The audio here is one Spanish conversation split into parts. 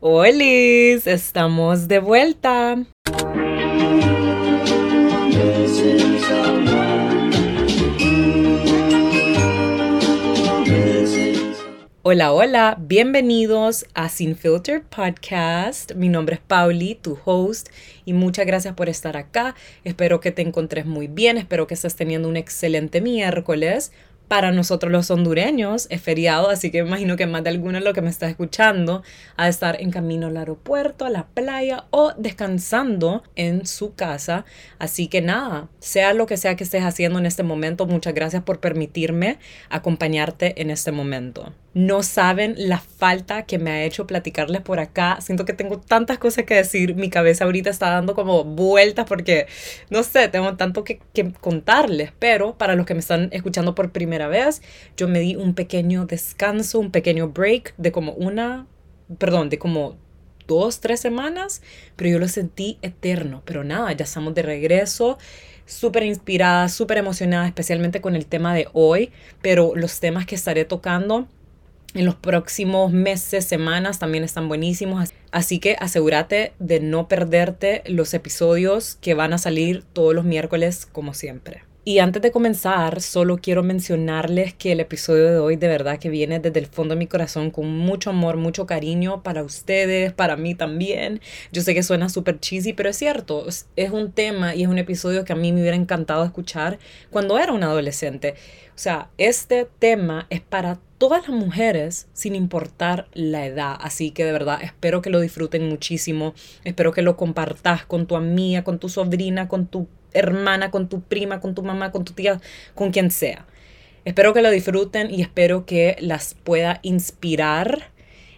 Hola, estamos de vuelta. Hola, hola, bienvenidos a Sin Filter Podcast. Mi nombre es Pauli, tu host, y muchas gracias por estar acá. Espero que te encontres muy bien, espero que estés teniendo un excelente miércoles para nosotros los hondureños es feriado, así que imagino que más de alguno los que me está escuchando ha de estar en camino al aeropuerto, a la playa o descansando en su casa. Así que nada, sea lo que sea que estés haciendo en este momento, muchas gracias por permitirme acompañarte en este momento. No saben la falta que me ha hecho platicarles por acá. Siento que tengo tantas cosas que decir. Mi cabeza ahorita está dando como vueltas porque, no sé, tengo tanto que, contarles. Pero para los que me están escuchando por primera vez, yo me di un pequeño descanso, un pequeño break de como una, perdón, de como dos, tres semanas, pero yo lo sentí eterno. Pero nada, ya estamos de regreso súper inspirada, súper emocionada, especialmente con el tema de hoy, pero los temas que estaré tocando en los próximos meses, semanas también están buenísimos. Así que asegúrate de no perderte los episodios que van a salir todos los miércoles como siempre. Y antes de comenzar, solo quiero mencionarles que el episodio de hoy de verdad que viene desde el fondo de mi corazón con mucho amor, mucho cariño para ustedes, para mí también. Yo sé que suena súper cheesy, pero es cierto, es un tema y es un episodio que a mí me hubiera encantado escuchar cuando era un adolescente. O sea, este tema es para todas las mujeres sin importar la edad. Así que de verdad espero que lo disfruten muchísimo. Espero que lo compartas con tu amiga, con tu sobrina, con tu hermana, con tu prima, con tu mamá, con tu tía, con quien sea. Espero que lo disfruten y espero que las pueda inspirar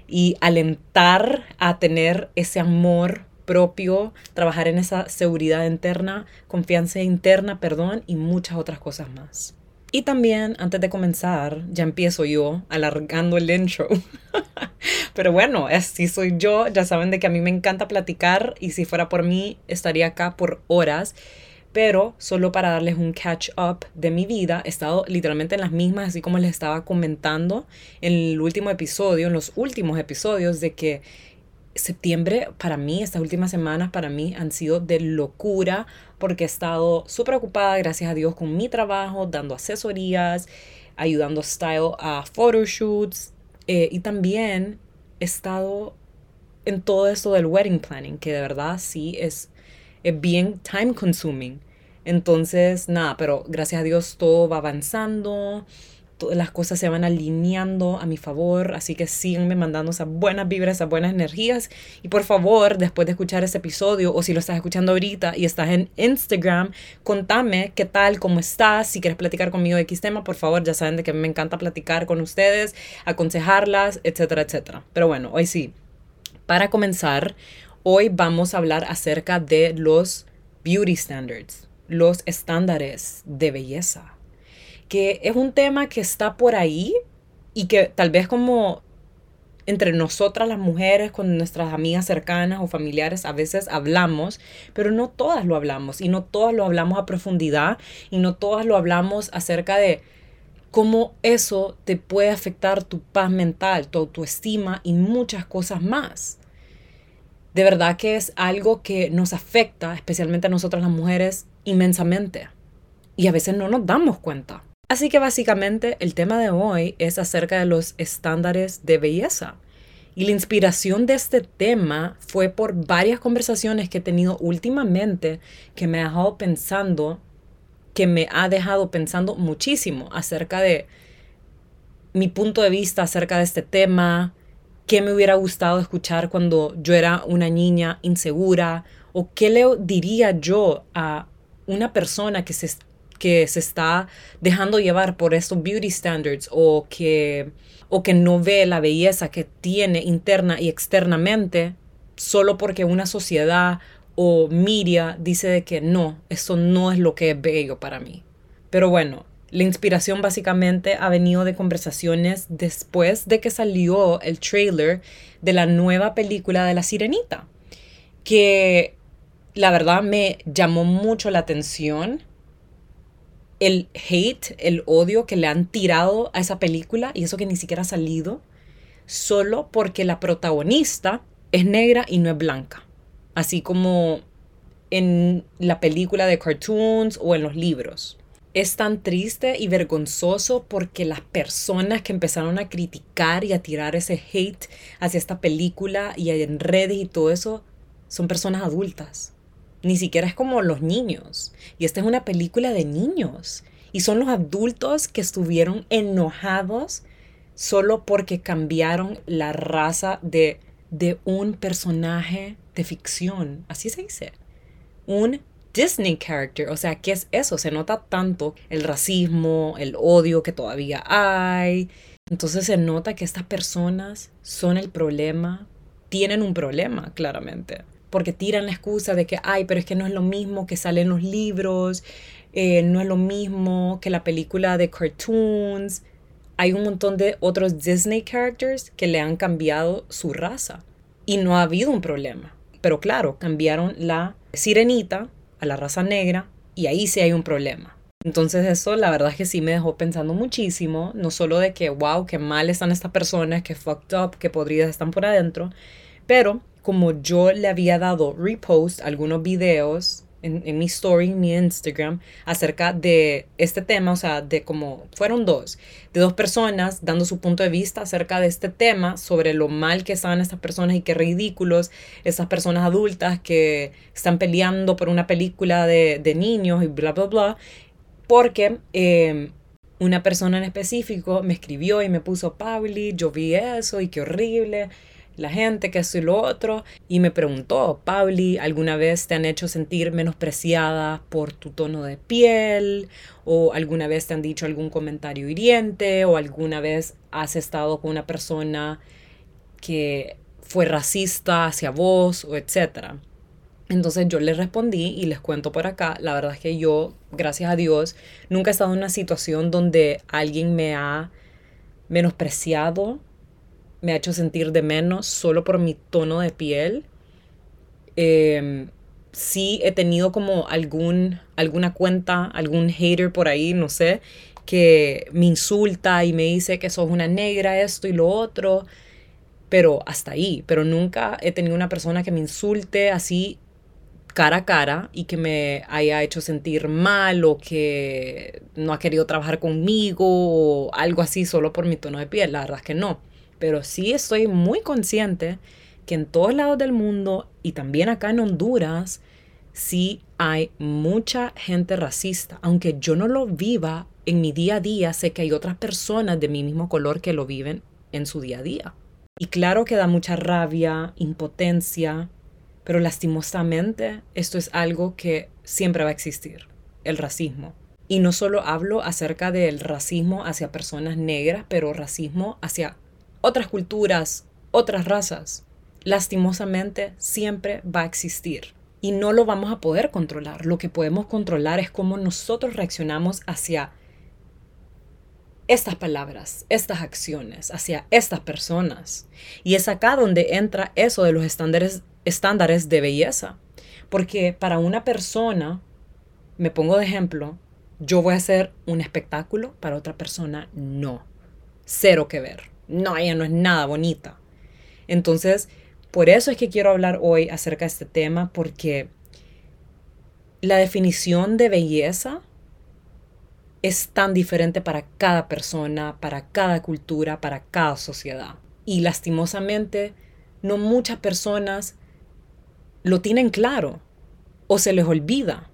y alentar a tener ese amor propio, trabajar en esa seguridad interna, confianza interna, perdón, y muchas otras cosas más. Y también, antes de comenzar, ya empiezo yo alargando el intro. Pero bueno, así soy yo. Ya saben de que a mí me encanta platicar y si fuera por mí estaría acá por horas. Pero solo para darles un catch up de mi vida, he estado literalmente en las mismas, así como les estaba comentando en el último episodio, en los últimos episodios, de que septiembre para mí, estas últimas semanas para mí han sido de locura porque he estado súper ocupada, gracias a Dios, con mi trabajo, dando asesorías, ayudando Style a photoshoots eh, y también he estado en todo esto del wedding planning, que de verdad sí es, es bien time consuming. Entonces, nada, pero gracias a Dios todo va avanzando las cosas se van alineando a mi favor, así que síganme mandando esas buenas vibras, esas buenas energías. Y por favor, después de escuchar este episodio, o si lo estás escuchando ahorita y estás en Instagram, contame qué tal, cómo estás, si quieres platicar conmigo de X tema, por favor, ya saben de que me encanta platicar con ustedes, aconsejarlas, etcétera, etcétera. Pero bueno, hoy sí, para comenzar, hoy vamos a hablar acerca de los beauty standards, los estándares de belleza que es un tema que está por ahí y que tal vez como entre nosotras las mujeres, con nuestras amigas cercanas o familiares, a veces hablamos, pero no todas lo hablamos y no todas lo hablamos a profundidad y no todas lo hablamos acerca de cómo eso te puede afectar tu paz mental, tu autoestima y muchas cosas más. De verdad que es algo que nos afecta, especialmente a nosotras las mujeres, inmensamente. Y a veces no nos damos cuenta. Así que básicamente el tema de hoy es acerca de los estándares de belleza. Y la inspiración de este tema fue por varias conversaciones que he tenido últimamente que me ha dejado pensando, que me ha dejado pensando muchísimo acerca de mi punto de vista acerca de este tema, qué me hubiera gustado escuchar cuando yo era una niña insegura o qué le diría yo a una persona que se que se está dejando llevar por estos beauty standards o que, o que no ve la belleza que tiene interna y externamente solo porque una sociedad o media dice de que no, eso no es lo que es bello para mí. Pero bueno, la inspiración básicamente ha venido de conversaciones después de que salió el trailer de la nueva película de La Sirenita, que la verdad me llamó mucho la atención el hate, el odio que le han tirado a esa película y eso que ni siquiera ha salido, solo porque la protagonista es negra y no es blanca. Así como en la película de cartoons o en los libros. Es tan triste y vergonzoso porque las personas que empezaron a criticar y a tirar ese hate hacia esta película y en redes y todo eso son personas adultas. Ni siquiera es como los niños. Y esta es una película de niños. Y son los adultos que estuvieron enojados solo porque cambiaron la raza de, de un personaje de ficción. Así se dice. Un Disney character. O sea, ¿qué es eso? Se nota tanto el racismo, el odio que todavía hay. Entonces se nota que estas personas son el problema, tienen un problema, claramente. Porque tiran la excusa de que, ay, pero es que no es lo mismo que sale en los libros, eh, no es lo mismo que la película de cartoons. Hay un montón de otros Disney characters que le han cambiado su raza y no ha habido un problema. Pero claro, cambiaron la sirenita a la raza negra y ahí sí hay un problema. Entonces eso la verdad es que sí me dejó pensando muchísimo, no solo de que, wow, qué mal están estas personas, que fucked up, que podridas están por adentro, pero como yo le había dado repost algunos videos en, mi story, en mi Instagram, acerca de este tema, o sea, de cómo fueron dos, de dos personas dando su punto de vista acerca de este tema, sobre lo mal que están estas personas y qué ridículos esas personas adultas que están peleando por una película de, de niños y bla, bla, bla, porque... Eh, una persona en específico me escribió y me puso, Pauli, yo vi eso y qué horrible la gente, que esto y lo otro, y me preguntó, Pauli, ¿alguna vez te han hecho sentir menospreciada por tu tono de piel? ¿O alguna vez te han dicho algún comentario hiriente? ¿O alguna vez has estado con una persona que fue racista hacia vos? O etcétera. Entonces yo les respondí y les cuento por acá, la verdad es que yo, gracias a Dios, nunca he estado en una situación donde alguien me ha menospreciado me ha hecho sentir de menos solo por mi tono de piel. Em, sí he tenido como algún, alguna cuenta, algún hater por ahí, no sé, que me insulta y me dice que sos una negra, esto y lo otro, pero hasta ahí, pero nunca he tenido una persona que me insulte así cara a cara y que me haya hecho sentir mal o que no ha querido trabajar conmigo o algo así solo por mi tono de piel, la verdad es que no pero sí estoy muy consciente que en todos lados del mundo y también acá en Honduras, sí hay mucha gente racista. Aunque yo no lo viva en mi día a día, sé que hay otras personas de mi mismo color que lo viven en su día a día. Y claro que da mucha rabia, impotencia, pero lastimosamente esto es algo que siempre va a existir, el racismo. Y no solo hablo acerca del racismo hacia personas negras, pero racismo hacia otras culturas, otras razas, lastimosamente siempre va a existir y no lo vamos a poder controlar. Lo que podemos controlar es cómo nosotros reaccionamos hacia estas palabras, estas acciones, hacia estas personas. Y es acá donde entra eso de los estándares, estándares de belleza. Porque para una persona, me pongo de ejemplo, yo voy a hacer un espectáculo, para otra persona no. Cero que ver no, ella no es nada bonita. Entonces, por eso es que quiero hablar hoy acerca de este tema, porque la definición de belleza es tan diferente para cada persona, para cada cultura, para cada sociedad. Y lastimosamente, no muchas personas lo tienen claro o se les olvida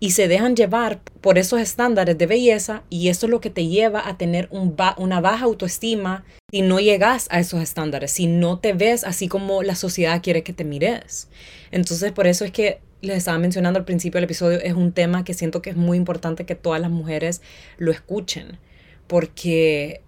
y se dejan llevar por esos estándares de belleza y eso es lo que te lleva a tener un una baja autoestima si no llegas a esos estándares, si no te ves así como la sociedad quiere que te mires. Entonces por eso es que les estaba mencionando al principio del episodio, es un tema que siento que es muy importante que todas las mujeres lo escuchen, porque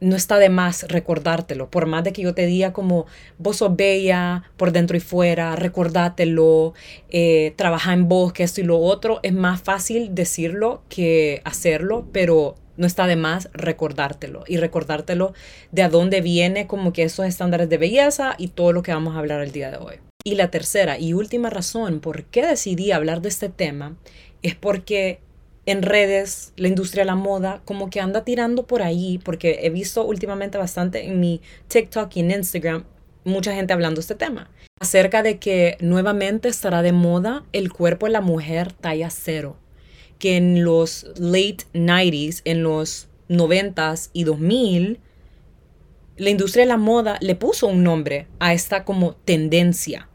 no está de más recordártelo. Por más de que yo te diga como vos sos bella por dentro y fuera, recordátelo, eh, trabaja en vos, que esto y lo otro, es más fácil decirlo que hacerlo, pero no está de más recordártelo y recordártelo de a dónde viene como que esos estándares de belleza y todo lo que vamos a hablar el día de hoy. Y la tercera y última razón por qué decidí hablar de este tema es porque en redes, la industria de la moda, como que anda tirando por ahí, porque he visto últimamente bastante en mi TikTok y en Instagram mucha gente hablando este tema. Acerca de que nuevamente estará de moda el cuerpo de la mujer talla cero. Que en los late 90s, en los 90s y 2000, la industria de la moda le puso un nombre a esta como tendencia.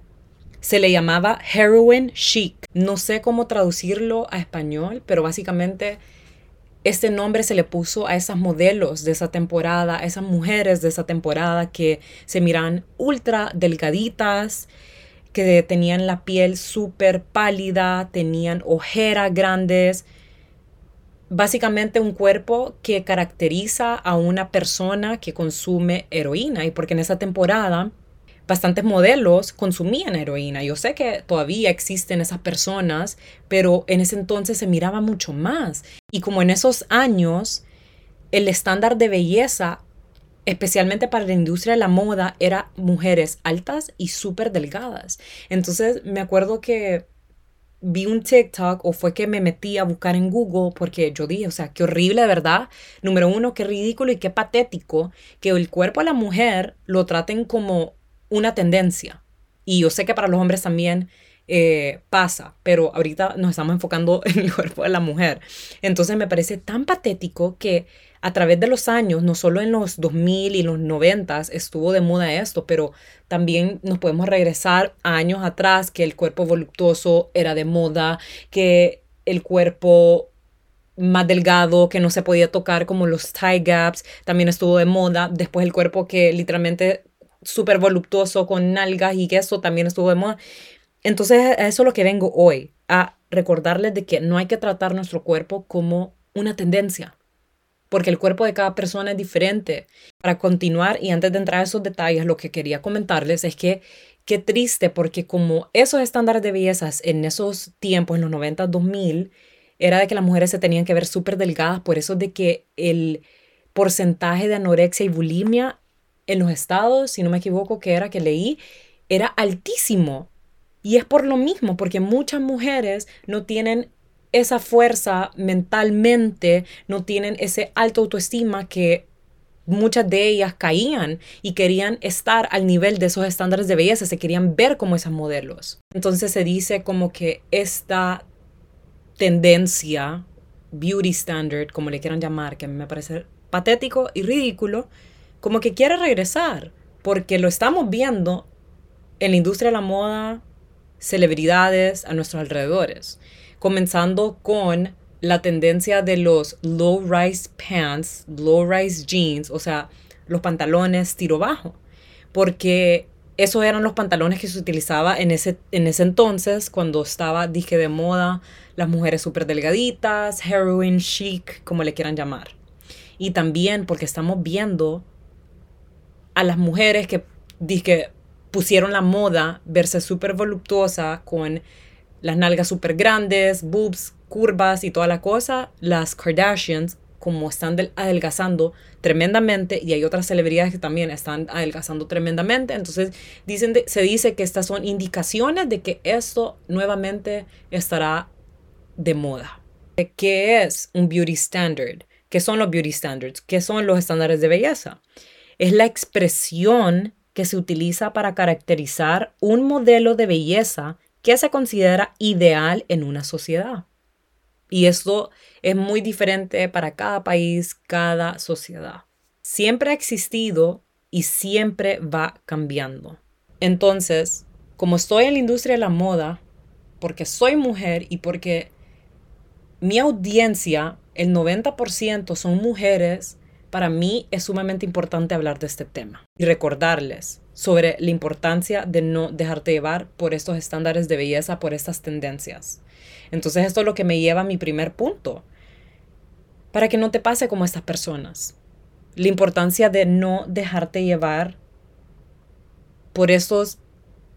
Se le llamaba heroin chic. No sé cómo traducirlo a español, pero básicamente este nombre se le puso a esas modelos de esa temporada, a esas mujeres de esa temporada que se miran ultra delgaditas, que tenían la piel súper pálida, tenían ojeras grandes, básicamente un cuerpo que caracteriza a una persona que consume heroína y porque en esa temporada bastantes modelos consumían heroína. Yo sé que todavía existen esas personas, pero en ese entonces se miraba mucho más. Y como en esos años, el estándar de belleza, especialmente para la industria de la moda, era mujeres altas y súper delgadas. Entonces me acuerdo que vi un TikTok o fue que me metí a buscar en Google porque yo dije, o sea, qué horrible verdad. Número uno, qué ridículo y qué patético que el cuerpo de la mujer lo traten como una tendencia. Y yo sé que para los hombres también eh, pasa, pero ahorita nos estamos enfocando en el cuerpo de la mujer. Entonces me parece tan patético que a través de los años, no solo en los 2000 y los 90 estuvo de moda esto, pero también nos podemos regresar a años atrás que el cuerpo voluptuoso era de moda, que el cuerpo más delgado que no se podía tocar como los tie gaps también estuvo de moda después el cuerpo que literalmente súper voluptuoso con nalgas y que eso también estuvo de moda. Entonces, eso es lo que vengo hoy, a recordarles de que no hay que tratar nuestro cuerpo como una tendencia, porque el cuerpo de cada persona es diferente. Para continuar, y antes de entrar a esos detalles, lo que quería comentarles es que qué triste, porque como esos estándares de bellezas en esos tiempos, en los 90, 2000, era de que las mujeres se tenían que ver súper delgadas, por eso de que el porcentaje de anorexia y bulimia en los estados, si no me equivoco, que era que leí, era altísimo. Y es por lo mismo, porque muchas mujeres no tienen esa fuerza mentalmente, no tienen ese alto autoestima que muchas de ellas caían y querían estar al nivel de esos estándares de belleza, se querían ver como esas modelos. Entonces se dice como que esta tendencia, beauty standard, como le quieran llamar, que a mí me parece patético y ridículo, como que quiere regresar, porque lo estamos viendo en la industria de la moda, celebridades a nuestros alrededores, comenzando con la tendencia de los low rise pants, low rise jeans, o sea, los pantalones tiro bajo, porque esos eran los pantalones que se utilizaba en ese, en ese entonces, cuando estaba, dije, de moda, las mujeres súper delgaditas, heroin chic, como le quieran llamar. Y también porque estamos viendo a las mujeres que, que pusieron la moda verse súper voluptuosa con las nalgas súper grandes, boobs, curvas y toda la cosa, las Kardashians como están adelgazando tremendamente y hay otras celebridades que también están adelgazando tremendamente. Entonces dicen se dice que estas son indicaciones de que esto nuevamente estará de moda. ¿Qué es un beauty standard? ¿Qué son los beauty standards? ¿Qué son los estándares de belleza? Es la expresión que se utiliza para caracterizar un modelo de belleza que se considera ideal en una sociedad. Y esto es muy diferente para cada país, cada sociedad. Siempre ha existido y siempre va cambiando. Entonces, como estoy en la industria de la moda, porque soy mujer y porque mi audiencia, el 90% son mujeres para mí es sumamente importante hablar de este tema y recordarles sobre la importancia de no dejarte llevar por estos estándares de belleza, por estas tendencias. Entonces esto es lo que me lleva a mi primer punto, para que no te pase como estas personas. La importancia de no dejarte llevar por estos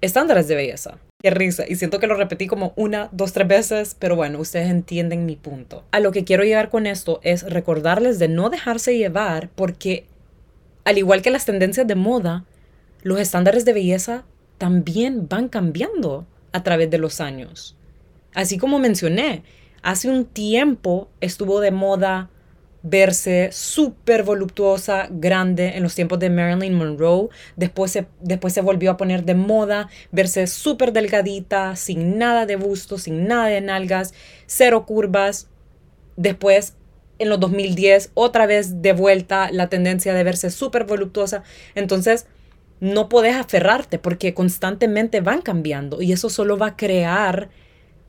estándares de belleza. Qué risa. Y siento que lo repetí como una, dos, tres veces, pero bueno, ustedes entienden mi punto. A lo que quiero llegar con esto es recordarles de no dejarse llevar porque, al igual que las tendencias de moda, los estándares de belleza también van cambiando a través de los años. Así como mencioné, hace un tiempo estuvo de moda verse súper voluptuosa, grande en los tiempos de Marilyn Monroe. Después se, después se volvió a poner de moda verse súper delgadita, sin nada de busto, sin nada de nalgas, cero curvas. Después, en los 2010, otra vez de vuelta la tendencia de verse súper voluptuosa. Entonces, no podés aferrarte porque constantemente van cambiando y eso solo va a crear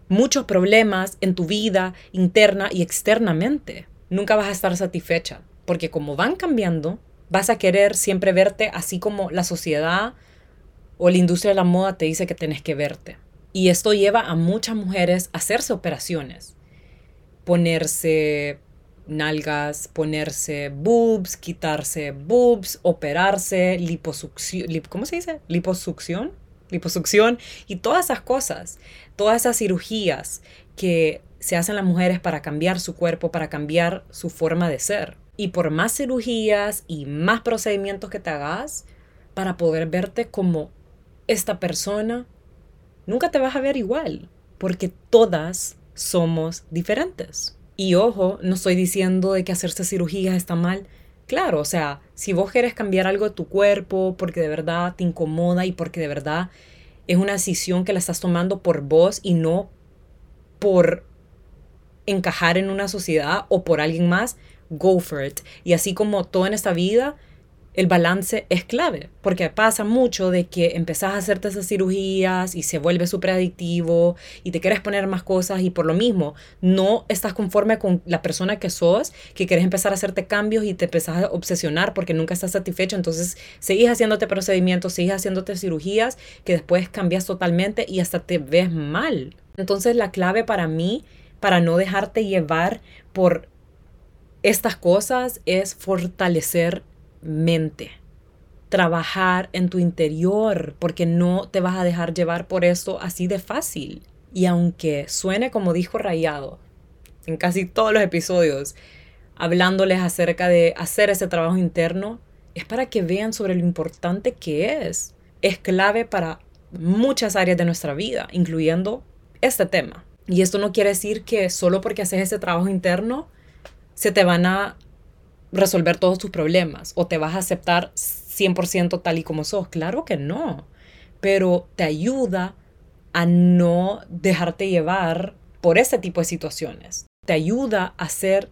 muchos problemas en tu vida interna y externamente nunca vas a estar satisfecha, porque como van cambiando, vas a querer siempre verte así como la sociedad o la industria de la moda te dice que tenés que verte. Y esto lleva a muchas mujeres a hacerse operaciones, ponerse nalgas, ponerse boobs, quitarse boobs, operarse, liposucción, ¿cómo se dice? Liposucción, liposucción y todas esas cosas, todas esas cirugías que se hacen las mujeres para cambiar su cuerpo, para cambiar su forma de ser. Y por más cirugías y más procedimientos que te hagas, para poder verte como esta persona, nunca te vas a ver igual, porque todas somos diferentes. Y ojo, no estoy diciendo de que hacerse cirugías está mal. Claro, o sea, si vos quieres cambiar algo de tu cuerpo porque de verdad te incomoda y porque de verdad es una decisión que la estás tomando por vos y no por encajar en una sociedad o por alguien más, go for it. Y así como todo en esta vida, el balance es clave, porque pasa mucho de que empezás a hacerte esas cirugías y se vuelve súper adictivo y te quieres poner más cosas y por lo mismo no estás conforme con la persona que sos, que quieres empezar a hacerte cambios y te empezás a obsesionar porque nunca estás satisfecho, entonces seguís haciéndote procedimientos, seguís haciéndote cirugías que después cambias totalmente y hasta te ves mal. Entonces la clave para mí para no dejarte llevar por estas cosas es fortalecer mente, trabajar en tu interior, porque no te vas a dejar llevar por eso así de fácil. Y aunque suene como dijo Rayado en casi todos los episodios, hablándoles acerca de hacer ese trabajo interno, es para que vean sobre lo importante que es. Es clave para muchas áreas de nuestra vida, incluyendo este tema. Y esto no quiere decir que solo porque haces ese trabajo interno se te van a resolver todos tus problemas o te vas a aceptar 100% tal y como sos. Claro que no, pero te ayuda a no dejarte llevar por ese tipo de situaciones. Te ayuda a ser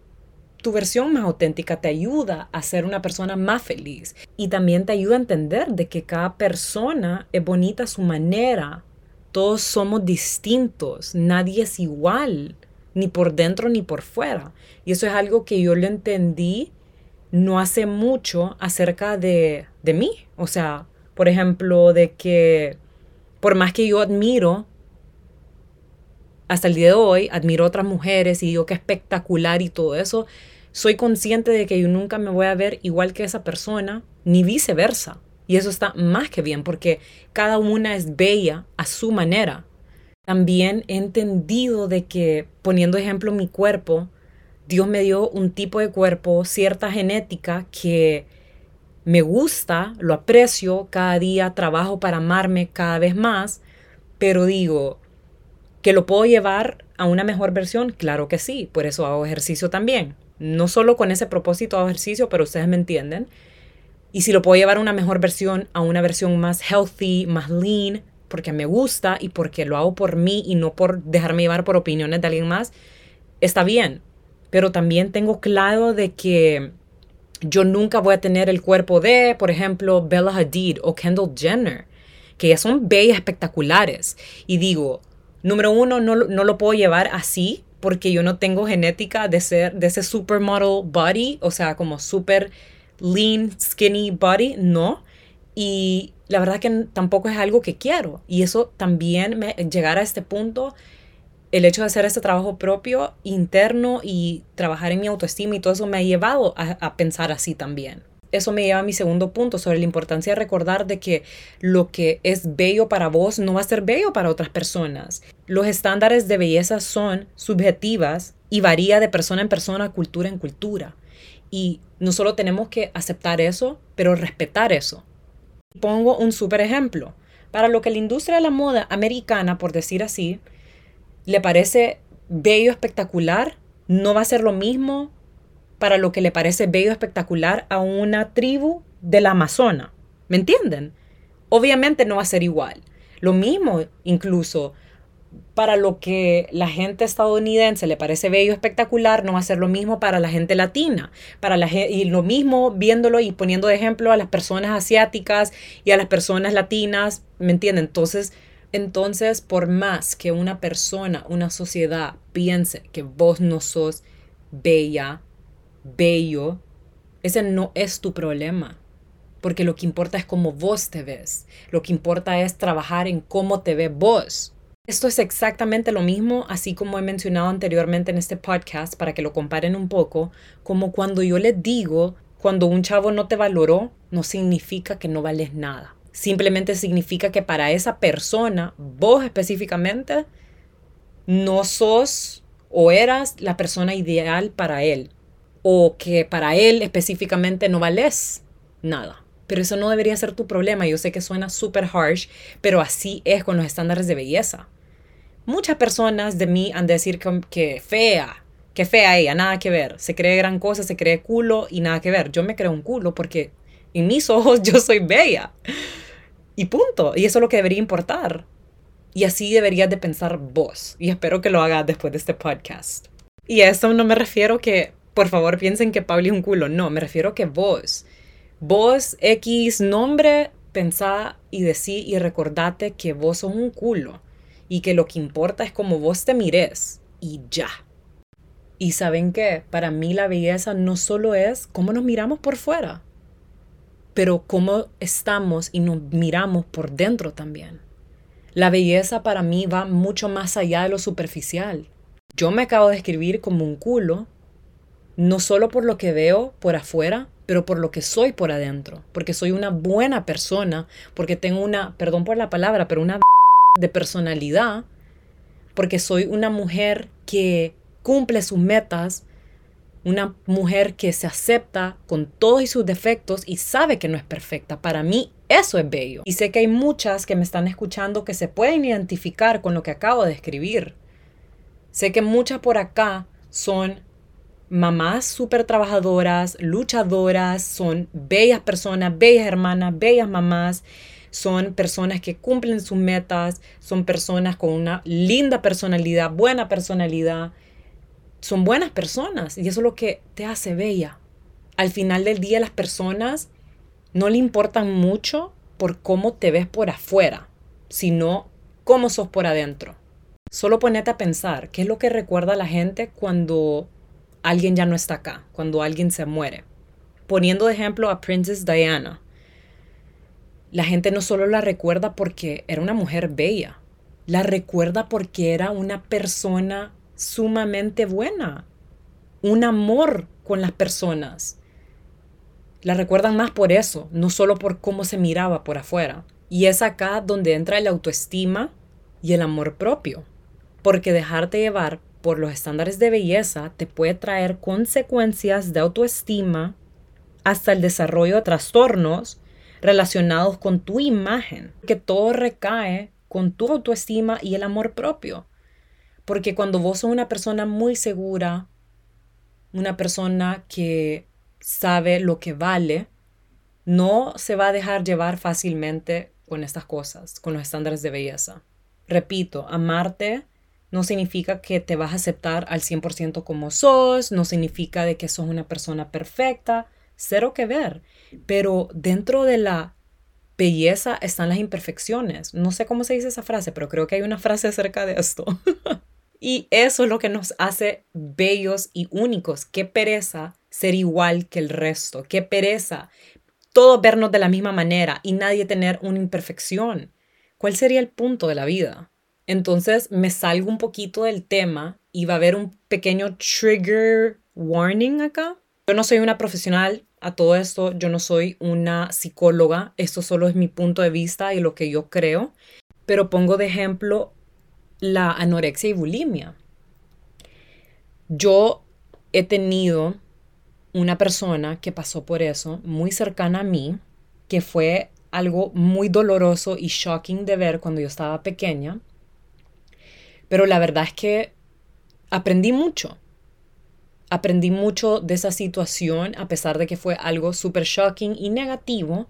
tu versión más auténtica, te ayuda a ser una persona más feliz y también te ayuda a entender de que cada persona es bonita a su manera todos somos distintos, nadie es igual, ni por dentro ni por fuera. Y eso es algo que yo lo entendí no hace mucho acerca de, de mí. O sea, por ejemplo, de que por más que yo admiro, hasta el día de hoy, admiro a otras mujeres y digo que espectacular y todo eso, soy consciente de que yo nunca me voy a ver igual que esa persona, ni viceversa. Y eso está más que bien porque cada una es bella a su manera. También he entendido de que, poniendo ejemplo mi cuerpo, Dios me dio un tipo de cuerpo, cierta genética que me gusta, lo aprecio, cada día trabajo para amarme cada vez más, pero digo, ¿que lo puedo llevar a una mejor versión? Claro que sí, por eso hago ejercicio también. No solo con ese propósito hago ejercicio, pero ustedes me entienden. Y si lo puedo llevar a una mejor versión, a una versión más healthy, más lean, porque me gusta y porque lo hago por mí y no por dejarme llevar por opiniones de alguien más, está bien. Pero también tengo claro de que yo nunca voy a tener el cuerpo de, por ejemplo, Bella Hadid o Kendall Jenner, que ya son bellas espectaculares. Y digo, número uno, no, no lo puedo llevar así porque yo no tengo genética de ser de ese supermodel body, o sea, como super lean, skinny body, no. Y la verdad que tampoco es algo que quiero. Y eso también, me, llegar a este punto, el hecho de hacer este trabajo propio, interno y trabajar en mi autoestima y todo eso me ha llevado a, a pensar así también. Eso me lleva a mi segundo punto sobre la importancia de recordar de que lo que es bello para vos no va a ser bello para otras personas. Los estándares de belleza son subjetivas y varía de persona en persona, cultura en cultura. Y no solo tenemos que aceptar eso, pero respetar eso. Pongo un súper ejemplo. Para lo que la industria de la moda americana, por decir así, le parece bello, espectacular, no va a ser lo mismo para lo que le parece bello espectacular a una tribu de la Amazona. ¿Me entienden? Obviamente no va a ser igual. Lo mismo incluso para lo que la gente estadounidense le parece bello espectacular, no va a ser lo mismo para la gente latina. Para la, y lo mismo viéndolo y poniendo de ejemplo a las personas asiáticas y a las personas latinas, ¿me entienden? Entonces, entonces, por más que una persona, una sociedad piense que vos no sos bella, bello, ese no es tu problema. Porque lo que importa es cómo vos te ves. Lo que importa es trabajar en cómo te ves vos. Esto es exactamente lo mismo, así como he mencionado anteriormente en este podcast, para que lo comparen un poco, como cuando yo les digo, cuando un chavo no te valoró, no significa que no vales nada. Simplemente significa que para esa persona, vos específicamente, no sos o eras la persona ideal para él. O que para él específicamente no vales nada. Pero eso no debería ser tu problema. Yo sé que suena súper harsh, pero así es con los estándares de belleza. Muchas personas de mí han de decir que, fea, que fea ella, nada que ver. Se cree gran cosa, se cree culo y nada que ver. Yo me creo un culo porque en mis ojos yo soy bella. Y punto. Y eso es lo que debería importar. Y así deberías de pensar vos. Y espero que lo hagas después de este podcast. Y a eso no me refiero que, por favor, piensen que Pauli es un culo. No, me refiero que vos. Vos, X nombre, pensá y decí y recordate que vos sos un culo y que lo que importa es cómo vos te mires y ya. Y saben qué, para mí la belleza no solo es cómo nos miramos por fuera, pero cómo estamos y nos miramos por dentro también. La belleza para mí va mucho más allá de lo superficial. Yo me acabo de escribir como un culo, no solo por lo que veo por afuera, pero por lo que soy por adentro, porque soy una buena persona, porque tengo una, perdón por la palabra, pero una de personalidad, porque soy una mujer que cumple sus metas, una mujer que se acepta con todos sus defectos y sabe que no es perfecta. Para mí eso es bello. Y sé que hay muchas que me están escuchando que se pueden identificar con lo que acabo de escribir. Sé que muchas por acá son mamás súper trabajadoras, luchadoras, son bellas personas, bellas hermanas, bellas mamás son personas que cumplen sus metas, son personas con una linda personalidad, buena personalidad, son buenas personas y eso es lo que te hace bella. Al final del día las personas no le importan mucho por cómo te ves por afuera, sino cómo sos por adentro. Solo ponete a pensar qué es lo que recuerda a la gente cuando alguien ya no está acá, cuando alguien se muere. Poniendo de ejemplo a Princess Diana la gente no solo la recuerda porque era una mujer bella, la recuerda porque era una persona sumamente buena, un amor con las personas. La recuerdan más por eso, no solo por cómo se miraba por afuera. Y es acá donde entra el autoestima y el amor propio, porque dejarte llevar por los estándares de belleza te puede traer consecuencias de autoestima hasta el desarrollo de trastornos relacionados con tu imagen, que todo recae con tu autoestima y el amor propio. Porque cuando vos sos una persona muy segura, una persona que sabe lo que vale, no se va a dejar llevar fácilmente con estas cosas, con los estándares de belleza. Repito, amarte no significa que te vas a aceptar al 100% como sos, no significa de que sos una persona perfecta, cero que ver. Pero dentro de la belleza están las imperfecciones. No sé cómo se dice esa frase, pero creo que hay una frase acerca de esto. y eso es lo que nos hace bellos y únicos. Qué pereza ser igual que el resto. Qué pereza todos vernos de la misma manera y nadie tener una imperfección. ¿Cuál sería el punto de la vida? Entonces me salgo un poquito del tema y va a haber un pequeño trigger warning acá yo no soy una profesional a todo esto, yo no soy una psicóloga, esto solo es mi punto de vista y lo que yo creo, pero pongo de ejemplo la anorexia y bulimia. Yo he tenido una persona que pasó por eso, muy cercana a mí, que fue algo muy doloroso y shocking de ver cuando yo estaba pequeña, pero la verdad es que aprendí mucho aprendí mucho de esa situación, a pesar de que fue algo súper shocking y negativo,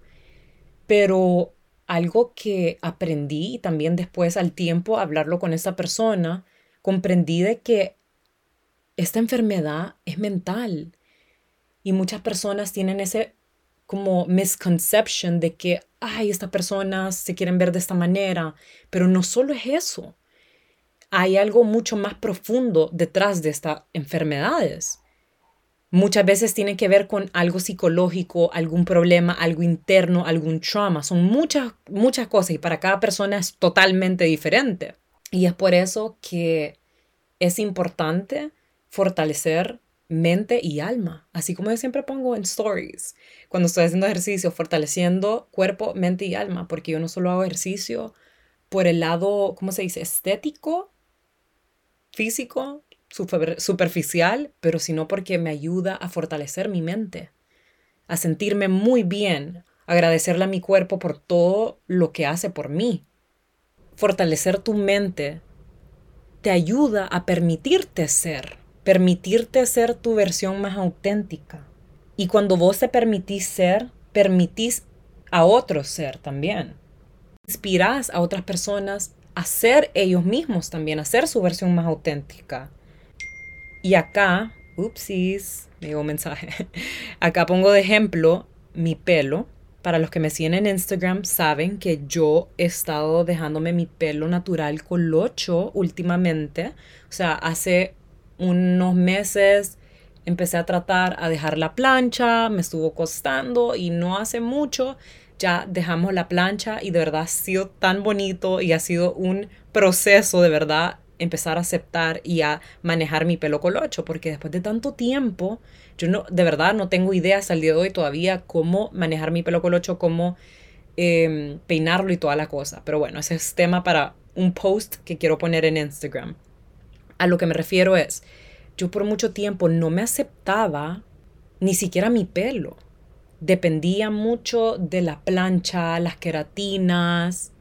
pero algo que aprendí y también después al tiempo hablarlo con esa persona, comprendí de que esta enfermedad es mental y muchas personas tienen ese como misconception de que, ay, estas personas se quieren ver de esta manera, pero no solo es eso. Hay algo mucho más profundo detrás de estas enfermedades. Muchas veces tiene que ver con algo psicológico, algún problema, algo interno, algún trauma. Son muchas, muchas cosas y para cada persona es totalmente diferente. Y es por eso que es importante fortalecer mente y alma, así como yo siempre pongo en stories, cuando estoy haciendo ejercicio, fortaleciendo cuerpo, mente y alma, porque yo no solo hago ejercicio por el lado, ¿cómo se dice?, estético, físico, superficial, pero sino porque me ayuda a fortalecer mi mente, a sentirme muy bien, agradecerle a mi cuerpo por todo lo que hace por mí. Fortalecer tu mente te ayuda a permitirte ser, permitirte ser tu versión más auténtica. Y cuando vos te permitís ser, permitís a otros ser también. Inspirás a otras personas a ser ellos mismos también, a ser su versión más auténtica. Y acá, upsis, me llegó un mensaje. Acá pongo de ejemplo mi pelo. Para los que me siguen en Instagram saben que yo he estado dejándome mi pelo natural colocho últimamente. O sea, hace unos meses empecé a tratar a dejar la plancha, me estuvo costando y no hace mucho ya dejamos la plancha y de verdad ha sido tan bonito y ha sido un proceso de verdad empezar a aceptar y a manejar mi pelo colocho, porque después de tanto tiempo, yo no, de verdad no tengo idea hasta día de hoy todavía cómo manejar mi pelo colocho, cómo em, peinarlo y toda la cosa. Pero bueno, ese es tema para un post que quiero poner en Instagram. A lo que me refiero es, yo por mucho tiempo no me aceptaba ni siquiera mi pelo. Dependía mucho de la plancha, las queratinas,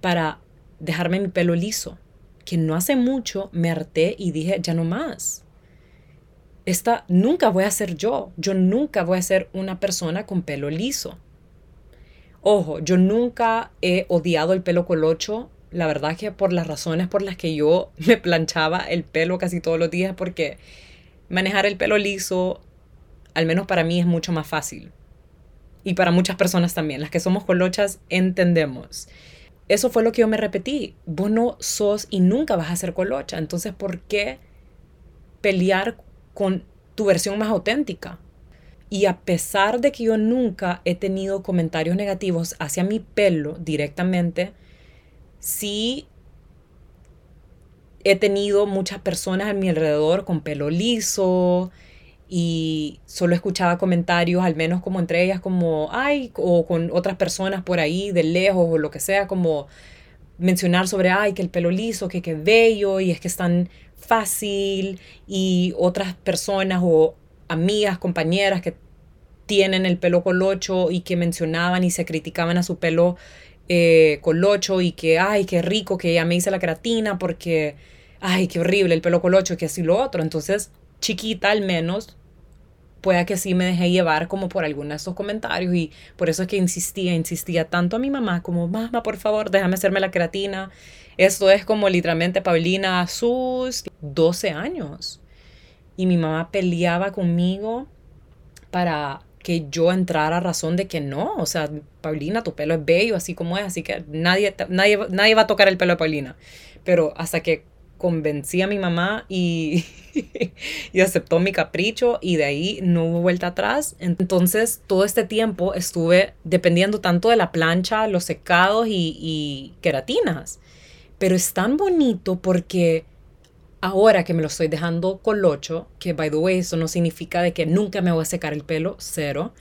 para dejarme mi pelo liso que no hace mucho me harté y dije, ya no más. Esta nunca voy a ser yo. Yo nunca voy a ser una persona con pelo liso. Ojo, yo nunca he odiado el pelo colocho. La verdad que por las razones por las que yo me planchaba el pelo casi todos los días, porque manejar el pelo liso, al menos para mí, es mucho más fácil. Y para muchas personas también. Las que somos colochas entendemos eso fue lo que yo me repetí. Vos no sos y nunca vas a ser colocha. Entonces, ¿por qué pelear con tu versión más auténtica? Y a pesar de que yo nunca he tenido comentarios negativos hacia mi pelo directamente, sí he tenido muchas personas a mi alrededor con pelo liso, y solo escuchaba comentarios, al menos como entre ellas, como, ay, o con otras personas por ahí de lejos o lo que sea, como mencionar sobre, ay, que el pelo liso, que qué bello y es que es tan fácil y otras personas o amigas, compañeras que tienen el pelo colocho y que mencionaban y se criticaban a su pelo eh, colocho y que, ay, qué rico que ya me hice la queratina porque, ay, qué horrible el pelo colocho, que así lo otro. Entonces, chiquita al menos, pueda que sí me dejé llevar como por algunos de estos comentarios y por eso es que insistía, insistía tanto a mi mamá como, mamá, por favor, déjame hacerme la creatina. Esto es como literalmente Paulina sus 12 años. Y mi mamá peleaba conmigo para que yo entrara a razón de que no, o sea, Paulina, tu pelo es bello, así como es, así que nadie, nadie, nadie va a tocar el pelo de Paulina. Pero hasta que convencí a mi mamá y, y aceptó mi capricho y de ahí no hubo vuelta atrás. Entonces todo este tiempo estuve dependiendo tanto de la plancha, los secados y, y queratinas. Pero es tan bonito porque ahora que me lo estoy dejando colocho, que by the way eso no significa de que nunca me voy a secar el pelo, cero,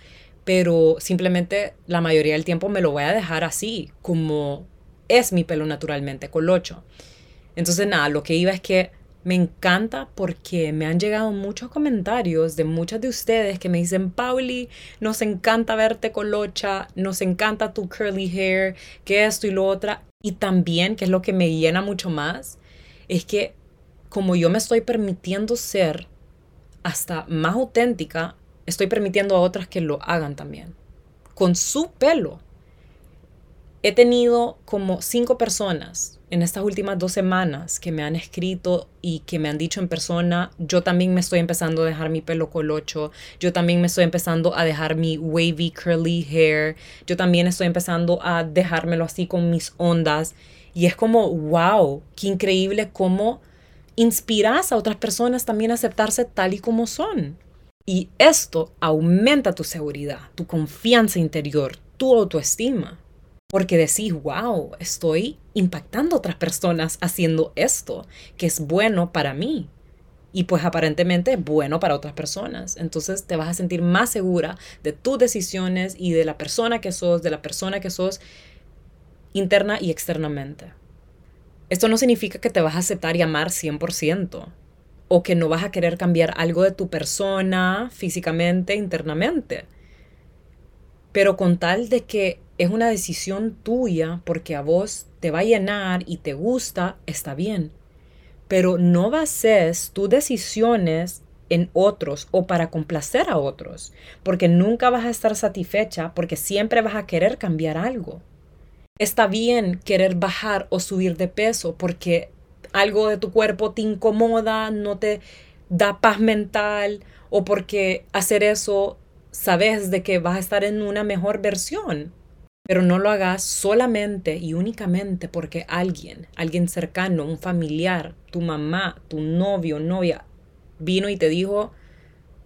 pero simplemente la mayoría del tiempo me lo voy a dejar así, como es mi pelo naturalmente, colocho. Entonces, nada, lo que iba es que me encanta porque me han llegado muchos comentarios de muchas de ustedes que me dicen, Pauli, nos encanta verte colocha, nos encanta tu curly hair, que esto y lo otro. Y también, que es lo que me llena mucho más, es que como yo me estoy permitiendo ser hasta más auténtica, estoy permitiendo a otras que lo hagan también. Con su pelo. He tenido como cinco personas en estas últimas dos semanas que me han escrito y que me han dicho en persona, yo también me estoy empezando a dejar mi pelo colocho, yo también me estoy empezando a dejar mi wavy curly hair, yo también estoy empezando a dejármelo así con mis ondas. Y es como, wow, qué increíble cómo inspiras a otras personas también a aceptarse tal y como son. Y esto aumenta tu seguridad, tu confianza interior, tu autoestima porque decís, wow, estoy impactando a otras personas haciendo esto, que es bueno para mí. Y pues aparentemente es bueno para otras personas. Entonces te vas a sentir más segura de tus decisiones y de la persona que sos, de la persona que sos interna y externamente. Esto no significa que te vas a aceptar y amar 100% o que no vas a querer cambiar algo de tu persona físicamente, internamente. Pero con tal de que es una decisión tuya porque a vos te va a llenar y te gusta, está bien. Pero no bases tus decisiones en otros o para complacer a otros, porque nunca vas a estar satisfecha porque siempre vas a querer cambiar algo. Está bien querer bajar o subir de peso porque algo de tu cuerpo te incomoda, no te da paz mental o porque hacer eso sabes de que vas a estar en una mejor versión. Pero no lo hagas solamente y únicamente porque alguien, alguien cercano, un familiar, tu mamá, tu novio, novia, vino y te dijo,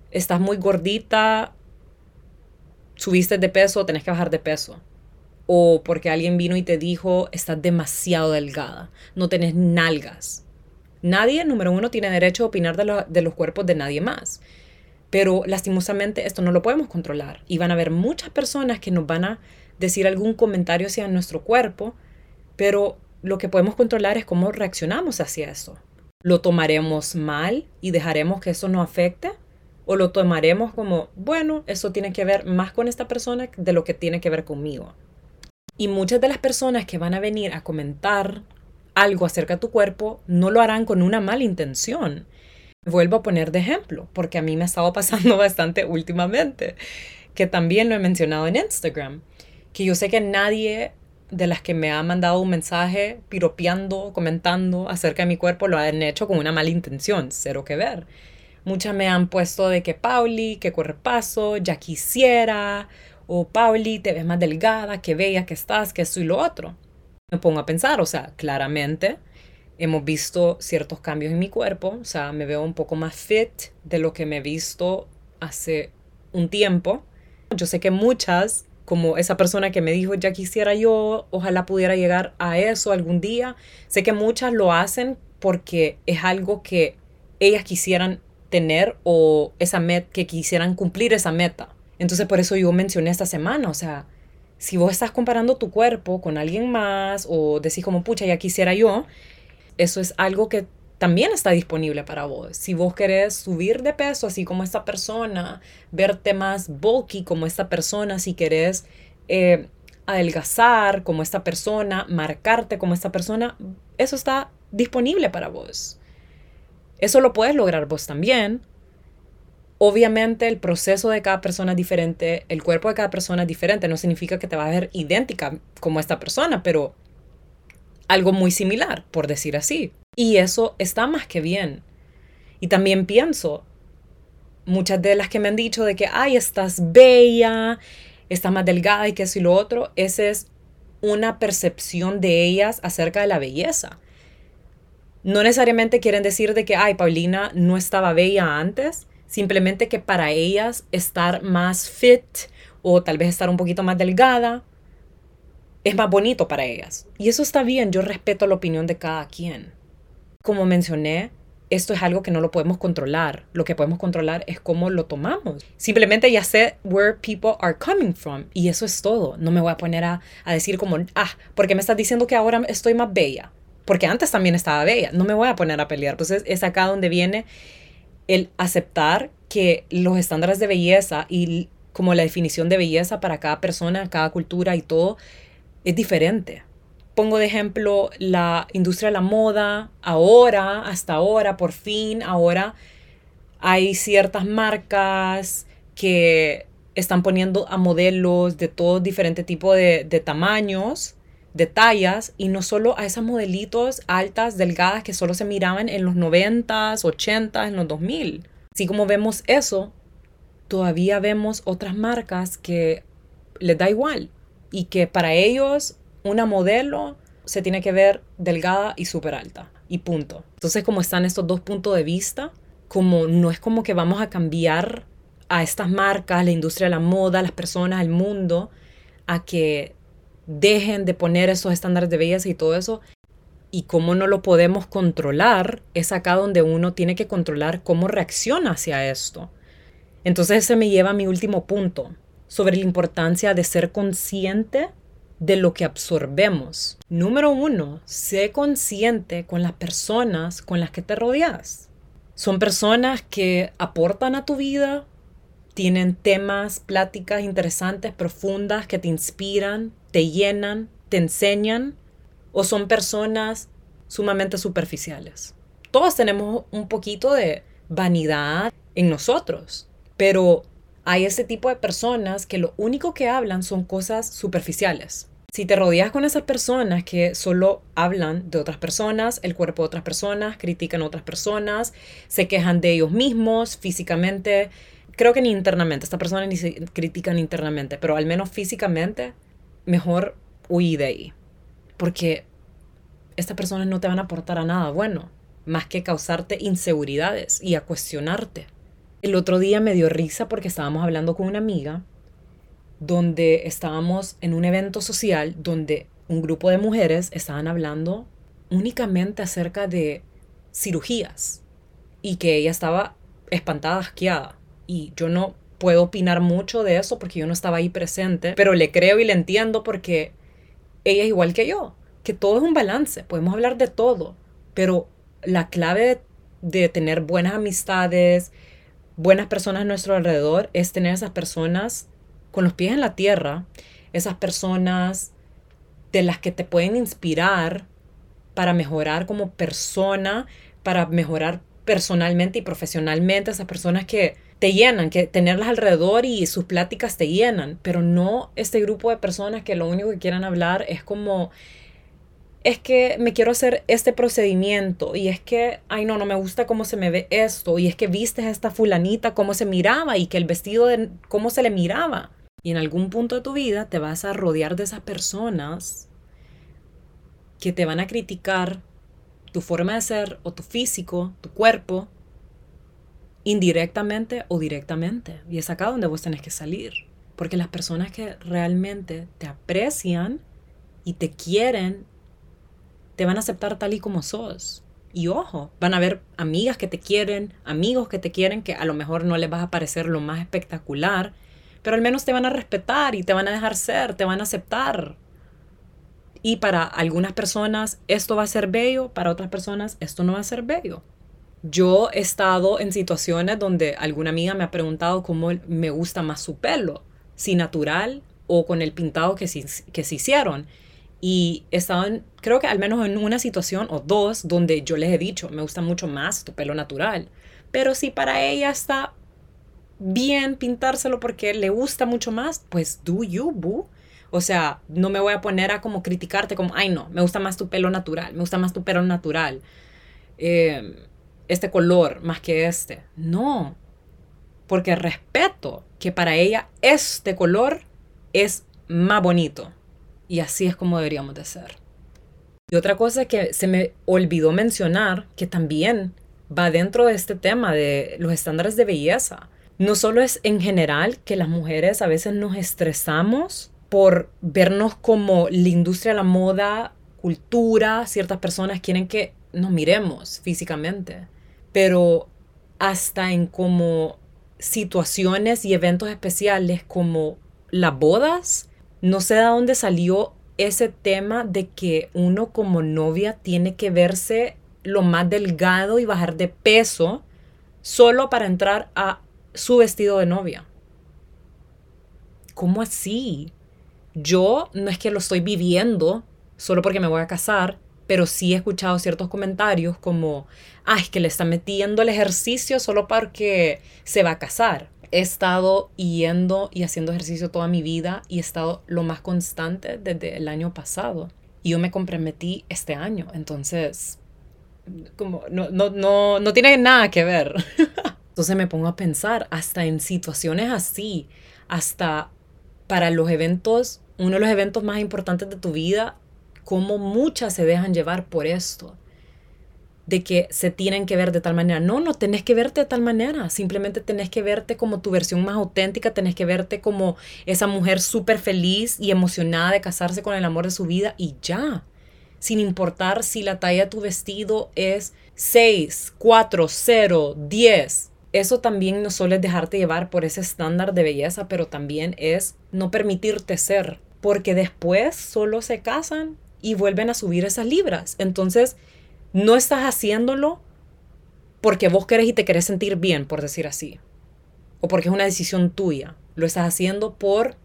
estás muy gordita, subiste de peso, tenés que bajar de peso. O porque alguien vino y te dijo, estás demasiado delgada, no tenés nalgas. Nadie, número uno, tiene derecho a opinar de, de los cuerpos de nadie más. Pero lastimosamente esto no lo podemos controlar. Y van a haber muchas personas que nos van a decir algún comentario hacia nuestro cuerpo, pero lo que podemos controlar es cómo reaccionamos hacia eso. ¿Lo tomaremos mal y dejaremos que eso nos afecte? ¿O lo tomaremos como, bueno, eso tiene que ver más con esta persona de lo que tiene que ver conmigo? Y muchas de las personas que van a venir a comentar algo acerca de tu cuerpo no lo harán con una mala intención. Vuelvo a poner de ejemplo, porque a mí me ha estado pasando bastante últimamente, que también lo he mencionado en Instagram que yo sé que nadie de las que me ha mandado un mensaje piropeando, comentando acerca de mi cuerpo lo han hecho con una mala intención, cero que ver. Muchas me han puesto de que Pauli, que paso, ya quisiera, o Pauli, te ves más delgada, que bella que estás, que esto y lo otro. Me pongo a pensar, o sea, claramente hemos visto ciertos cambios en mi cuerpo, o sea, me veo un poco más fit de lo que me he visto hace un tiempo. Yo sé que muchas como esa persona que me dijo, ya quisiera yo, ojalá pudiera llegar a eso algún día. Sé que muchas lo hacen porque es algo que ellas quisieran tener o esa meta, que quisieran cumplir esa meta. Entonces por eso yo mencioné esta semana, o sea, si vos estás comparando tu cuerpo con alguien más o decís como, pucha, ya quisiera yo, eso es algo que también está disponible para vos. Si vos querés subir de peso, así como esta persona, verte más bulky como esta persona, si querés eh, adelgazar como esta persona, marcarte como esta persona, eso está disponible para vos. Eso lo puedes lograr vos también. Obviamente el proceso de cada persona es diferente, el cuerpo de cada persona es diferente, no significa que te va a ver idéntica como esta persona, pero algo muy similar, por decir así. Y eso está más que bien. Y también pienso, muchas de las que me han dicho de que, ay, estás bella, estás más delgada y que eso y lo otro, esa es una percepción de ellas acerca de la belleza. No necesariamente quieren decir de que, ay, Paulina no estaba bella antes, simplemente que para ellas estar más fit o tal vez estar un poquito más delgada es más bonito para ellas. Y eso está bien, yo respeto la opinión de cada quien como mencioné, esto es algo que no lo podemos controlar. Lo que podemos controlar es cómo lo tomamos. Simplemente ya sé where people are coming from. Y eso es todo. No me voy a poner a, decir como, ah, porque me estás diciendo que ahora estoy más bella. Porque antes también estaba bella. No me voy a poner a pelear. Entonces es acá donde viene el aceptar que los estándares de belleza y como la definición de belleza para cada persona, cada cultura y todo es diferente pongo de ejemplo la industria de la moda, ahora, hasta ahora, por fin, ahora hay ciertas marcas que están poniendo a modelos de todo diferente tipo de, de tamaños, de tallas, y no solo a esas modelitos altas, delgadas, que solo se miraban en los 90s, 80s, en los 2000. Así como vemos eso, todavía vemos otras marcas que les da igual y que para ellos una modelo se tiene que ver delgada y súper alta y punto. Entonces como están estos dos puntos de vista, como no es como que vamos a cambiar a estas marcas, la industria de la moda, las personas, el mundo, a que dejen de poner esos estándares de belleza y todo eso. Y cómo no lo podemos controlar, es acá donde uno tiene que controlar cómo reacciona hacia esto. Entonces ese me lleva a mi último punto, sobre la importancia de ser consciente de lo que absorbemos. Número uno, sé consciente con las personas con las que te rodeas. Son personas que aportan a tu vida, tienen temas, pláticas interesantes, profundas, que te inspiran, te llenan, te enseñan, o son personas sumamente superficiales. Todos tenemos un poquito de vanidad en nosotros, pero hay ese tipo de personas que lo único que hablan son cosas superficiales. Si te rodeas con esas personas que solo hablan de otras personas, el cuerpo de otras personas, critican a otras personas, se quejan de ellos mismos físicamente, creo que ni internamente, estas personas ni se critican internamente, pero al menos físicamente, mejor huí de ahí. Porque estas personas no te van a aportar a nada bueno, más que causarte inseguridades y a cuestionarte. El otro día me dio risa porque estábamos hablando con una amiga donde estábamos en un evento social donde un grupo de mujeres estaban hablando únicamente acerca de cirugías y que ella estaba espantada, asqueada. Y yo no puedo opinar mucho de eso porque yo no estaba ahí presente, pero le creo y le entiendo porque ella es igual que yo, que todo es un balance, podemos hablar de todo, pero la clave de, de tener buenas amistades, buenas personas a nuestro alrededor es tener esas personas con los pies en la tierra, esas personas de las que te pueden inspirar para mejorar como persona, para mejorar personalmente y profesionalmente, esas personas que te llenan, que tenerlas alrededor y sus pláticas te llenan, pero no este grupo de personas que lo único que quieran hablar es como es que me quiero hacer este procedimiento y es que, ay no, no me gusta cómo se me ve esto y es que viste a esta fulanita cómo se miraba y que el vestido de cómo se le miraba. Y en algún punto de tu vida te vas a rodear de esas personas que te van a criticar tu forma de ser o tu físico, tu cuerpo, indirectamente o directamente. Y es acá donde vos tenés que salir. Porque las personas que realmente te aprecian y te quieren te van a aceptar tal y como sos. Y ojo, van a haber amigas que te quieren, amigos que te quieren, que a lo mejor no les vas a parecer lo más espectacular, pero al menos te van a respetar y te van a dejar ser, te van a aceptar. Y para algunas personas esto va a ser bello, para otras personas esto no va a ser bello. Yo he estado en situaciones donde alguna amiga me ha preguntado cómo me gusta más su pelo, si natural o con el pintado que que se hicieron. Y estaban, creo que al menos en una situación o dos donde yo les he dicho, me gusta mucho más tu pelo natural. Pero si para ella está bien pintárselo porque le gusta mucho más, pues do you, boo. O sea, no me voy a poner a como criticarte como, ay no, me gusta más tu pelo natural, me gusta más tu pelo natural. Em, este color más que este. No, porque respeto que para ella este color es más bonito. Y así es como deberíamos de ser. Y otra cosa que se me olvidó mencionar, que también va dentro de este tema de los estándares de belleza. No solo es en general que las mujeres a veces nos estresamos por vernos como la industria de la moda, cultura, ciertas personas quieren que nos miremos físicamente, pero hasta en como situaciones y eventos especiales como las bodas, no sé de dónde salió ese tema de que uno como novia tiene que verse lo más delgado y bajar de peso solo para entrar a su vestido de novia. ¿Cómo así? Yo no es que lo estoy viviendo solo porque me voy a casar pero sí he escuchado ciertos comentarios como, ay, que le está metiendo el ejercicio solo porque se va a casar. He estado yendo y haciendo ejercicio toda mi vida y he estado lo más constante desde el año pasado. Y yo me comprometí este año, entonces, como, no, no, no, no tiene nada que ver. entonces me pongo a pensar, hasta en situaciones así, hasta para los eventos, uno de los eventos más importantes de tu vida, como muchas se dejan llevar por esto, de que se tienen que ver de tal manera. No, no tenés que verte de tal manera, simplemente tenés que verte como tu versión más auténtica, tenés que verte como esa mujer súper feliz y emocionada de casarse con el amor de su vida y ya, sin importar si la talla de tu vestido es 6, 4, 0, 10 eso también no solo dejarte llevar por ese estándar de belleza, pero también es no permitirte ser, porque después solo se casan y vuelven a subir esas libras. Entonces, no estás haciéndolo porque vos querés y te querés sentir bien, por decir así, o porque es una decisión tuya. Lo estás haciendo por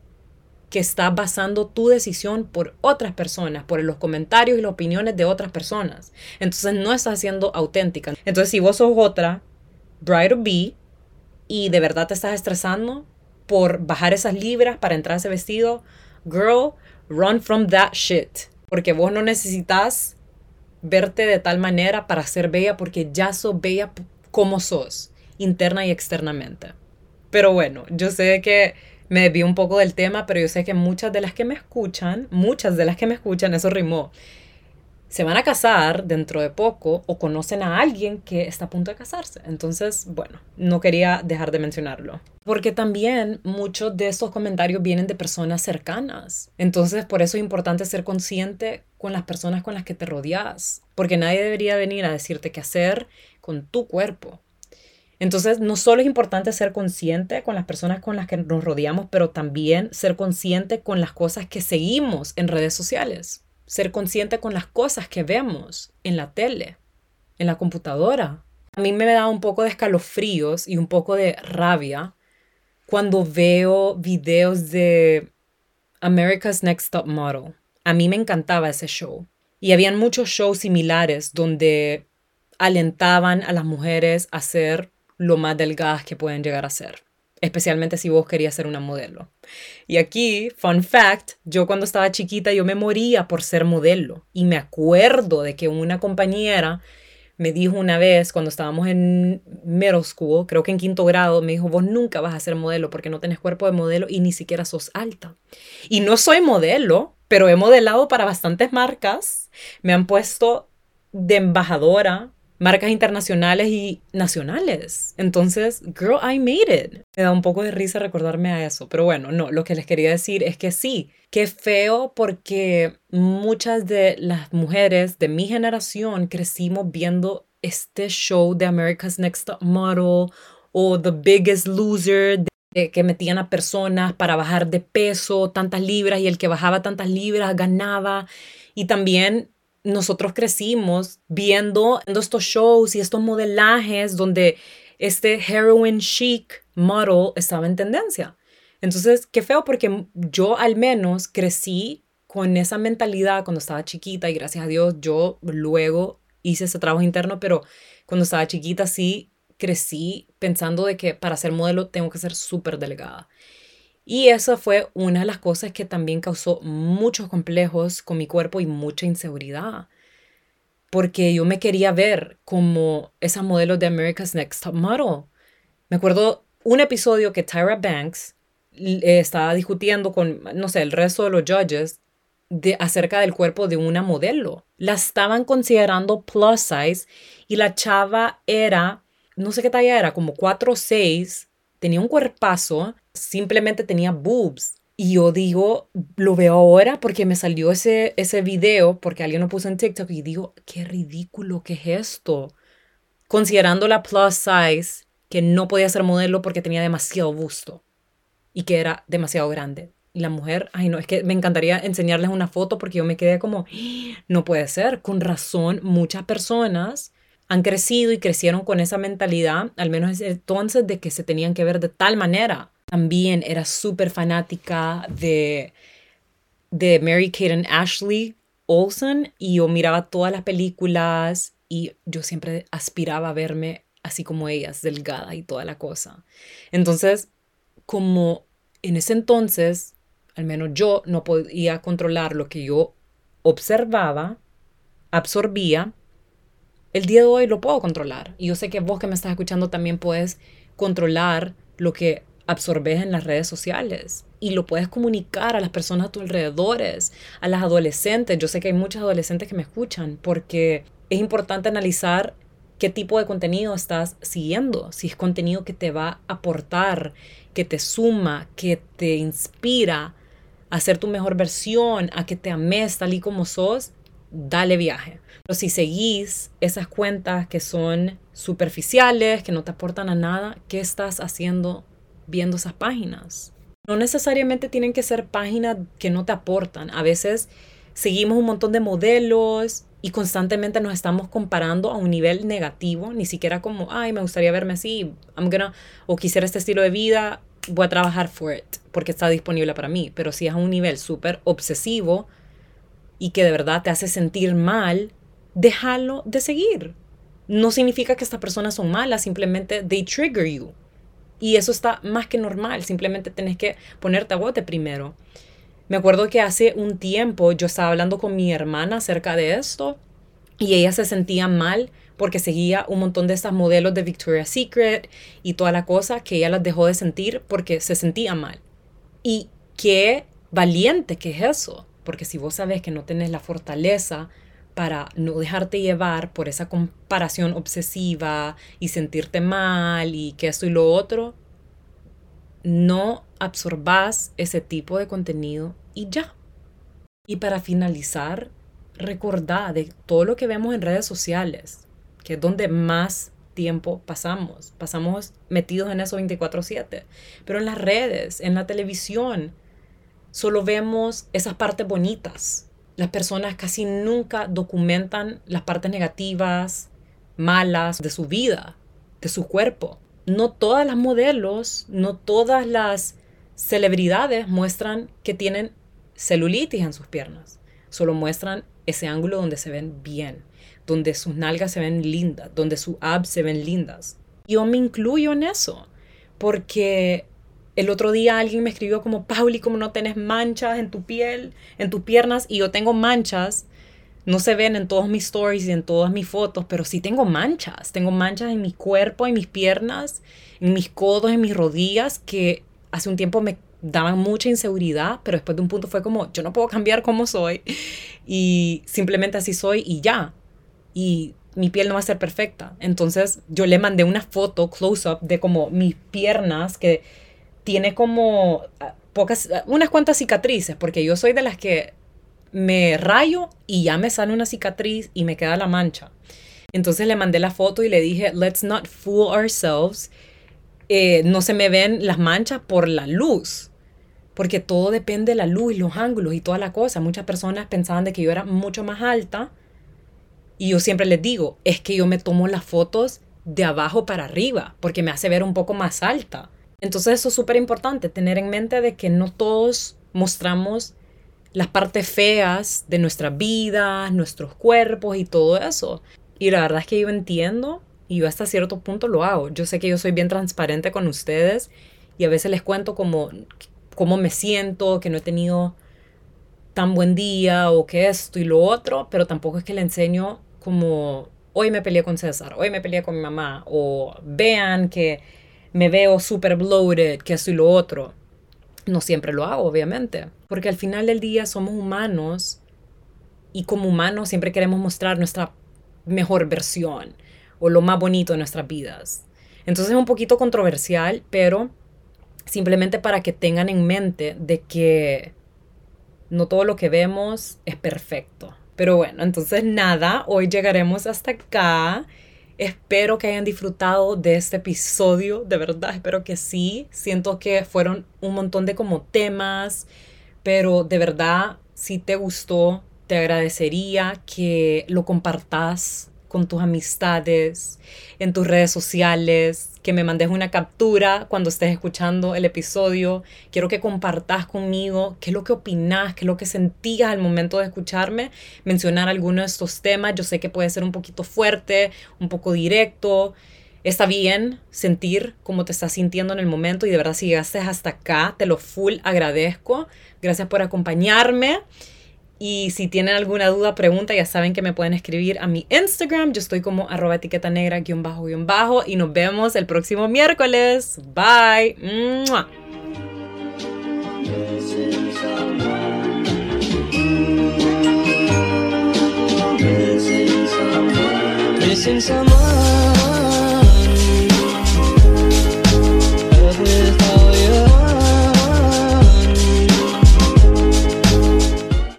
que estás basando tu decisión por otras personas, por los comentarios y las opiniones de otras personas. Entonces no estás siendo auténtica. Entonces si vos sos otra bride to be y de verdad te estás estresando por bajar esas libras para entrar ese vestido, girl, run from that shit. Porque vos no necesitas verte de tal manera para ser bella porque ya sos bella como sos, interna y externamente. Pero bueno, yo sé que me desvío un poco del tema, pero yo sé que muchas de las que me escuchan, muchas de las que me escuchan, eso rimó, se van a casar dentro de poco o conocen a alguien que está a punto de casarse. Entonces, bueno, no quería dejar de mencionarlo. Porque también muchos de estos comentarios vienen de personas cercanas. Entonces, por eso es importante ser consciente con las personas con las que te rodeas. Porque nadie debería venir a decirte qué hacer con tu cuerpo. Entonces, no solo es importante ser consciente con las personas con las que nos rodeamos, pero también ser consciente con las cosas que seguimos en redes sociales ser consciente con las cosas que vemos en la tele, en la computadora. A mí me da un poco de escalofríos y un poco de rabia cuando veo videos de America's Next Top Model. A mí me encantaba ese show. Y habían muchos shows similares donde alentaban a las mujeres a ser lo más delgadas que pueden llegar a ser especialmente si vos querías ser una modelo. Y aquí, fun fact, yo cuando estaba chiquita yo me moría por ser modelo y me acuerdo de que una compañera me dijo una vez cuando estábamos en middle school, creo que en quinto grado, me dijo, vos nunca vas a ser modelo porque no tenés cuerpo de modelo y ni siquiera sos alta. Y no soy modelo, pero he modelado para bastantes marcas, me han puesto de embajadora marcas internacionales y nacionales. Entonces, girl, I made it. Me da un poco de risa recordarme a eso. Pero bueno, no, lo que les quería decir es que sí, qué feo porque muchas de las mujeres de mi generación crecimos viendo este show de America's Next Model o The Biggest Loser que metían a personas para bajar de peso tantas libras y el que bajaba tantas libras ganaba. Y también nosotros crecimos viendo estos shows y estos modelajes donde este heroin chic model estaba en tendencia. Entonces, qué feo porque yo al menos crecí con esa mentalidad cuando estaba chiquita y gracias a Dios yo luego hice ese trabajo interno, pero cuando estaba chiquita sí crecí pensando de que para ser modelo tengo que ser súper delgada. Y eso fue una de las cosas que también causó muchos complejos con mi cuerpo y mucha inseguridad. Porque yo me quería ver como esa modelo de America's Next Top Model. Me acuerdo un episodio que Tyra Banks eh, estaba discutiendo con, no sé, el resto de los judges de, acerca del cuerpo de una modelo. La estaban considerando plus size y la chava era, no sé qué talla era, como 4 o 6 tenía un cuerpazo, simplemente tenía boobs. Y yo digo, lo veo ahora porque me salió ese, ese video, porque alguien lo puso en TikTok y digo, qué ridículo, ¿qué es esto? Considerando la plus size, que no podía ser modelo porque tenía demasiado busto y que era demasiado grande. Y la mujer, ay no, es que me encantaría enseñarles una foto porque yo me quedé como, no puede ser, con razón, muchas personas han crecido y crecieron con esa mentalidad, al menos entonces, de que se tenían que ver de tal manera. También era súper fanática de, de Mary Kate and Ashley Olsen y yo miraba todas las películas y yo siempre aspiraba a verme así como ellas, delgada y toda la cosa. Entonces, como en ese entonces, al menos yo no podía controlar lo que yo observaba, absorbía, el día de hoy lo puedo controlar. Y yo sé que vos que me estás escuchando también puedes controlar lo que absorbes en las redes sociales y lo puedes comunicar a las personas a tu alrededores, a las adolescentes. Yo sé que hay muchos adolescentes que me escuchan porque es importante analizar qué tipo de contenido estás siguiendo, si es contenido que te va a aportar, que te suma, que te inspira a ser tu mejor versión, a que te ames tal y como sos, dale viaje. Pero si seguís esas cuentas que son superficiales, que no te aportan a nada, ¿qué estás haciendo viendo esas páginas? No necesariamente tienen que ser páginas que no te aportan. A veces seguimos un montón de modelos y constantemente nos estamos comparando a un nivel negativo, ni siquiera como, ay, me gustaría verme así, I'm gonna, o quisiera este estilo de vida, voy a trabajar for it, porque está disponible para mí. Pero si es a un nivel súper obsesivo y que de verdad te hace sentir mal, déjalo de seguir. No significa que estas personas son malas, simplemente they trigger you. Y eso está más que normal, simplemente tenés que ponerte a bote primero. Me acuerdo que hace un tiempo yo estaba hablando con mi hermana acerca de esto y ella se sentía mal porque seguía un montón de estas modelos de Victoria's Secret y toda la cosa que ella las dejó de sentir porque se sentía mal. Y qué valiente que es eso, porque si vos sabes que no tenés la fortaleza para no dejarte llevar por esa comparación obsesiva y sentirte mal y que esto y lo otro, no absorbás ese tipo de contenido y ya. Y para finalizar, recordá de todo lo que vemos en redes sociales, que es donde más tiempo pasamos. Pasamos metidos en eso 24/7. Pero en las redes, en la televisión, solo vemos esas partes bonitas. Las personas casi nunca documentan las partes negativas, malas de su vida, de su cuerpo. No todas las modelos, no todas las celebridades muestran que tienen celulitis en sus piernas. Solo muestran ese ángulo donde se ven bien, donde sus nalgas se ven lindas, donde sus abs se ven lindas. Yo me incluyo en eso, porque el otro día alguien me escribió como, Pauli, como no tenés manchas en tu piel, en tus piernas, y yo tengo manchas, no se ven en todos mis stories y en todas mis fotos, pero sí tengo manchas, tengo manchas en mi cuerpo, en mis piernas, en mis codos, en mis rodillas, que hace un tiempo me daban mucha inseguridad, pero después de un punto fue como, yo no puedo cambiar como soy y simplemente así soy y ya. Y mi piel no va a ser perfecta. Entonces yo le mandé una foto close-up de como mis piernas que tiene como ah, pocas, ah, unas cuantas cicatrices, porque yo soy de las que me rayo y ya me sale una cicatriz y me queda la mancha. Entonces le mandé la foto y le dije, let's not fool ourselves. Eh, no se me ven las manchas por la luz, porque todo depende de la luz y los ángulos y toda la cosa. Muchas personas pensaban de que yo era mucho más alta y yo siempre les digo, es que yo me tomo las fotos de abajo para arriba, porque me hace ver un poco más alta. Entonces eso es súper importante, tener en mente de que no todos mostramos las partes feas de nuestra vida, nuestros cuerpos y todo eso. Y la verdad es que yo entiendo y yo hasta cierto punto lo hago. Yo sé que yo soy bien transparente con ustedes y a veces les cuento como cómo me siento, que no he tenido tan buen día o que esto y lo otro, pero tampoco es que le enseño como hoy me peleé con César, hoy me peleé con mi mamá o vean que me veo súper bloated, que eso y lo otro. No siempre lo hago, obviamente, porque al final del día somos humanos y como humanos siempre queremos mostrar nuestra mejor versión o lo más bonito de nuestras vidas. Entonces es un poquito controversial, pero simplemente para que tengan en mente de que no todo lo que vemos es perfecto. Pero bueno, entonces nada, hoy llegaremos hasta acá. Espero que hayan disfrutado de este episodio, de verdad, espero que sí. Siento que fueron un montón de como temas, pero de verdad, si te gustó, te agradecería que lo compartas con tus amistades, en tus redes sociales, que me mandes una captura cuando estés escuchando el episodio. Quiero que compartas conmigo qué es lo que opinas, qué es lo que sentías al momento de escucharme, mencionar algunos de estos temas. Yo sé que puede ser un poquito fuerte, un poco directo. Está bien sentir cómo te estás sintiendo en el momento y de verdad si llegaste hasta acá, te lo full agradezco. Gracias por acompañarme. Y si tienen alguna duda, pregunta, ya saben que me pueden escribir a mi Instagram. Yo estoy como arroba etiqueta negra guion bajo guion bajo. Y nos vemos el próximo miércoles. Bye.